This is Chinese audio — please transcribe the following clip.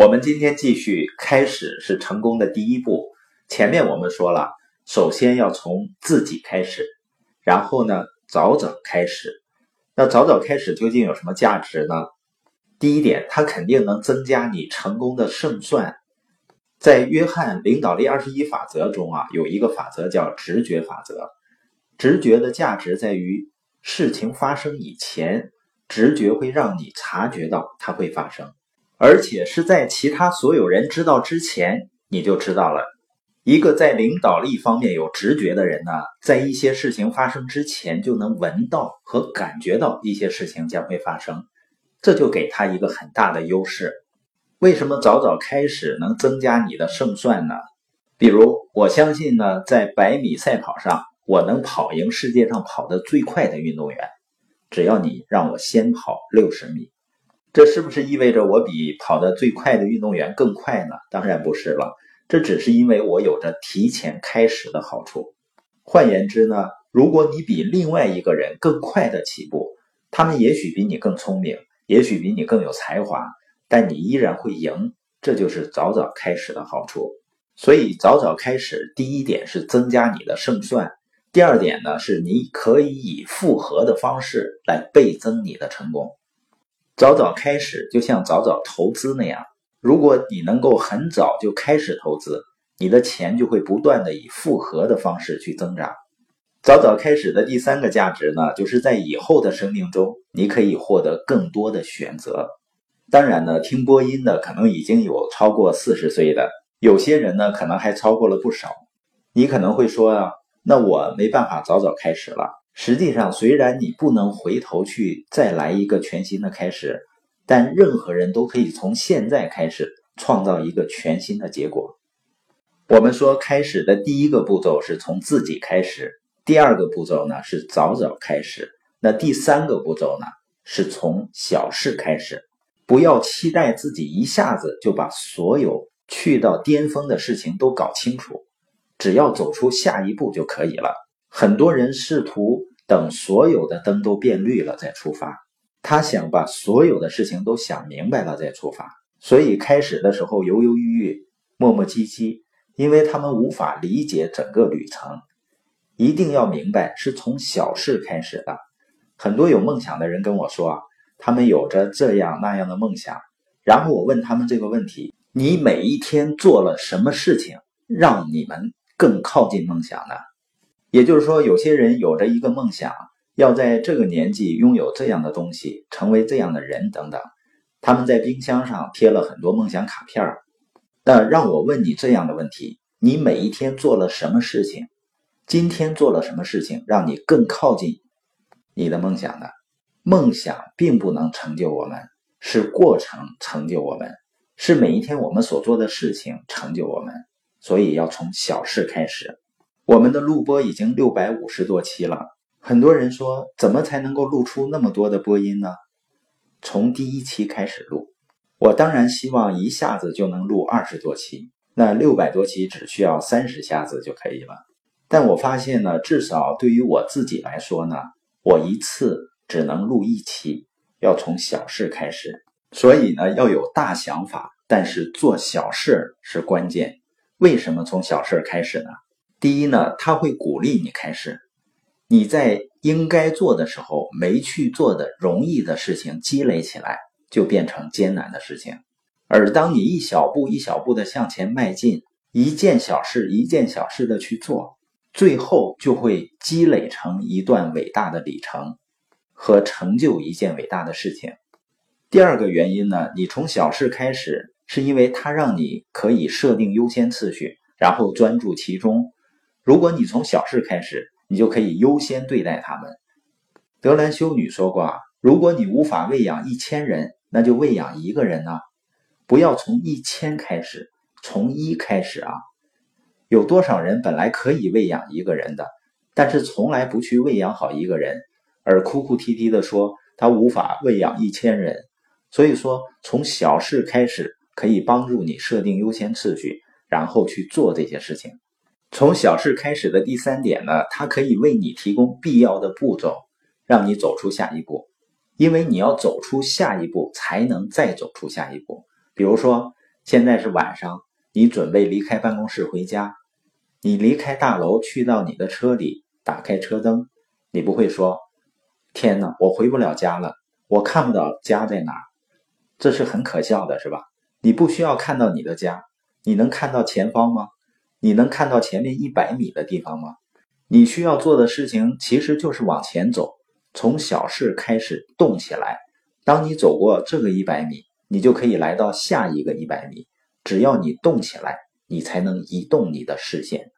我们今天继续，开始是成功的第一步。前面我们说了，首先要从自己开始，然后呢，早早开始。那早早开始究竟有什么价值呢？第一点，它肯定能增加你成功的胜算。在约翰领导力二十一法则中啊，有一个法则叫直觉法则。直觉的价值在于，事情发生以前，直觉会让你察觉到它会发生。而且是在其他所有人知道之前，你就知道了。一个在领导力方面有直觉的人呢，在一些事情发生之前，就能闻到和感觉到一些事情将会发生，这就给他一个很大的优势。为什么早早开始能增加你的胜算呢？比如，我相信呢，在百米赛跑上，我能跑赢世界上跑得最快的运动员，只要你让我先跑六十米。这是不是意味着我比跑得最快的运动员更快呢？当然不是了，这只是因为我有着提前开始的好处。换言之呢，如果你比另外一个人更快的起步，他们也许比你更聪明，也许比你更有才华，但你依然会赢。这就是早早开始的好处。所以早早开始，第一点是增加你的胜算，第二点呢是你可以以复合的方式来倍增你的成功。早早开始，就像早早投资那样。如果你能够很早就开始投资，你的钱就会不断的以复合的方式去增长。早早开始的第三个价值呢，就是在以后的生命中，你可以获得更多的选择。当然呢，听播音的可能已经有超过四十岁的，有些人呢可能还超过了不少。你可能会说啊，那我没办法早早开始了。实际上，虽然你不能回头去再来一个全新的开始，但任何人都可以从现在开始创造一个全新的结果。我们说，开始的第一个步骤是从自己开始，第二个步骤呢是早早开始，那第三个步骤呢是从小事开始。不要期待自己一下子就把所有去到巅峰的事情都搞清楚，只要走出下一步就可以了。很多人试图。等所有的灯都变绿了再出发，他想把所有的事情都想明白了再出发，所以开始的时候犹犹豫豫、磨磨唧唧，因为他们无法理解整个旅程。一定要明白是从小事开始的。很多有梦想的人跟我说啊，他们有着这样那样的梦想，然后我问他们这个问题：你每一天做了什么事情，让你们更靠近梦想呢？也就是说，有些人有着一个梦想，要在这个年纪拥有这样的东西，成为这样的人等等。他们在冰箱上贴了很多梦想卡片儿。那让我问你这样的问题：你每一天做了什么事情？今天做了什么事情，让你更靠近你的梦想呢？梦想并不能成就我们，是过程成就我们，是每一天我们所做的事情成就我们。所以要从小事开始。我们的录播已经六百五十多期了，很多人说怎么才能够录出那么多的播音呢？从第一期开始录，我当然希望一下子就能录二十多期，那六百多期只需要三十下子就可以了。但我发现呢，至少对于我自己来说呢，我一次只能录一期，要从小事开始。所以呢，要有大想法，但是做小事是关键。为什么从小事开始呢？第一呢，他会鼓励你开始。你在应该做的时候没去做的容易的事情积累起来，就变成艰难的事情。而当你一小步一小步的向前迈进，一件小事一件小事的去做，最后就会积累成一段伟大的里程，和成就一件伟大的事情。第二个原因呢，你从小事开始，是因为它让你可以设定优先次序，然后专注其中。如果你从小事开始，你就可以优先对待他们。德兰修女说过啊，如果你无法喂养一千人，那就喂养一个人呢。不要从一千开始，从一开始啊。有多少人本来可以喂养一个人的，但是从来不去喂养好一个人，而哭哭啼啼的说他无法喂养一千人。所以说，从小事开始可以帮助你设定优先次序，然后去做这些事情。从小事开始的第三点呢，它可以为你提供必要的步骤，让你走出下一步。因为你要走出下一步，才能再走出下一步。比如说，现在是晚上，你准备离开办公室回家。你离开大楼，去到你的车里，打开车灯，你不会说：“天哪，我回不了家了，我看不到家在哪。”这是很可笑的，是吧？你不需要看到你的家，你能看到前方吗？你能看到前面一百米的地方吗？你需要做的事情其实就是往前走，从小事开始动起来。当你走过这个一百米，你就可以来到下一个一百米。只要你动起来，你才能移动你的视线。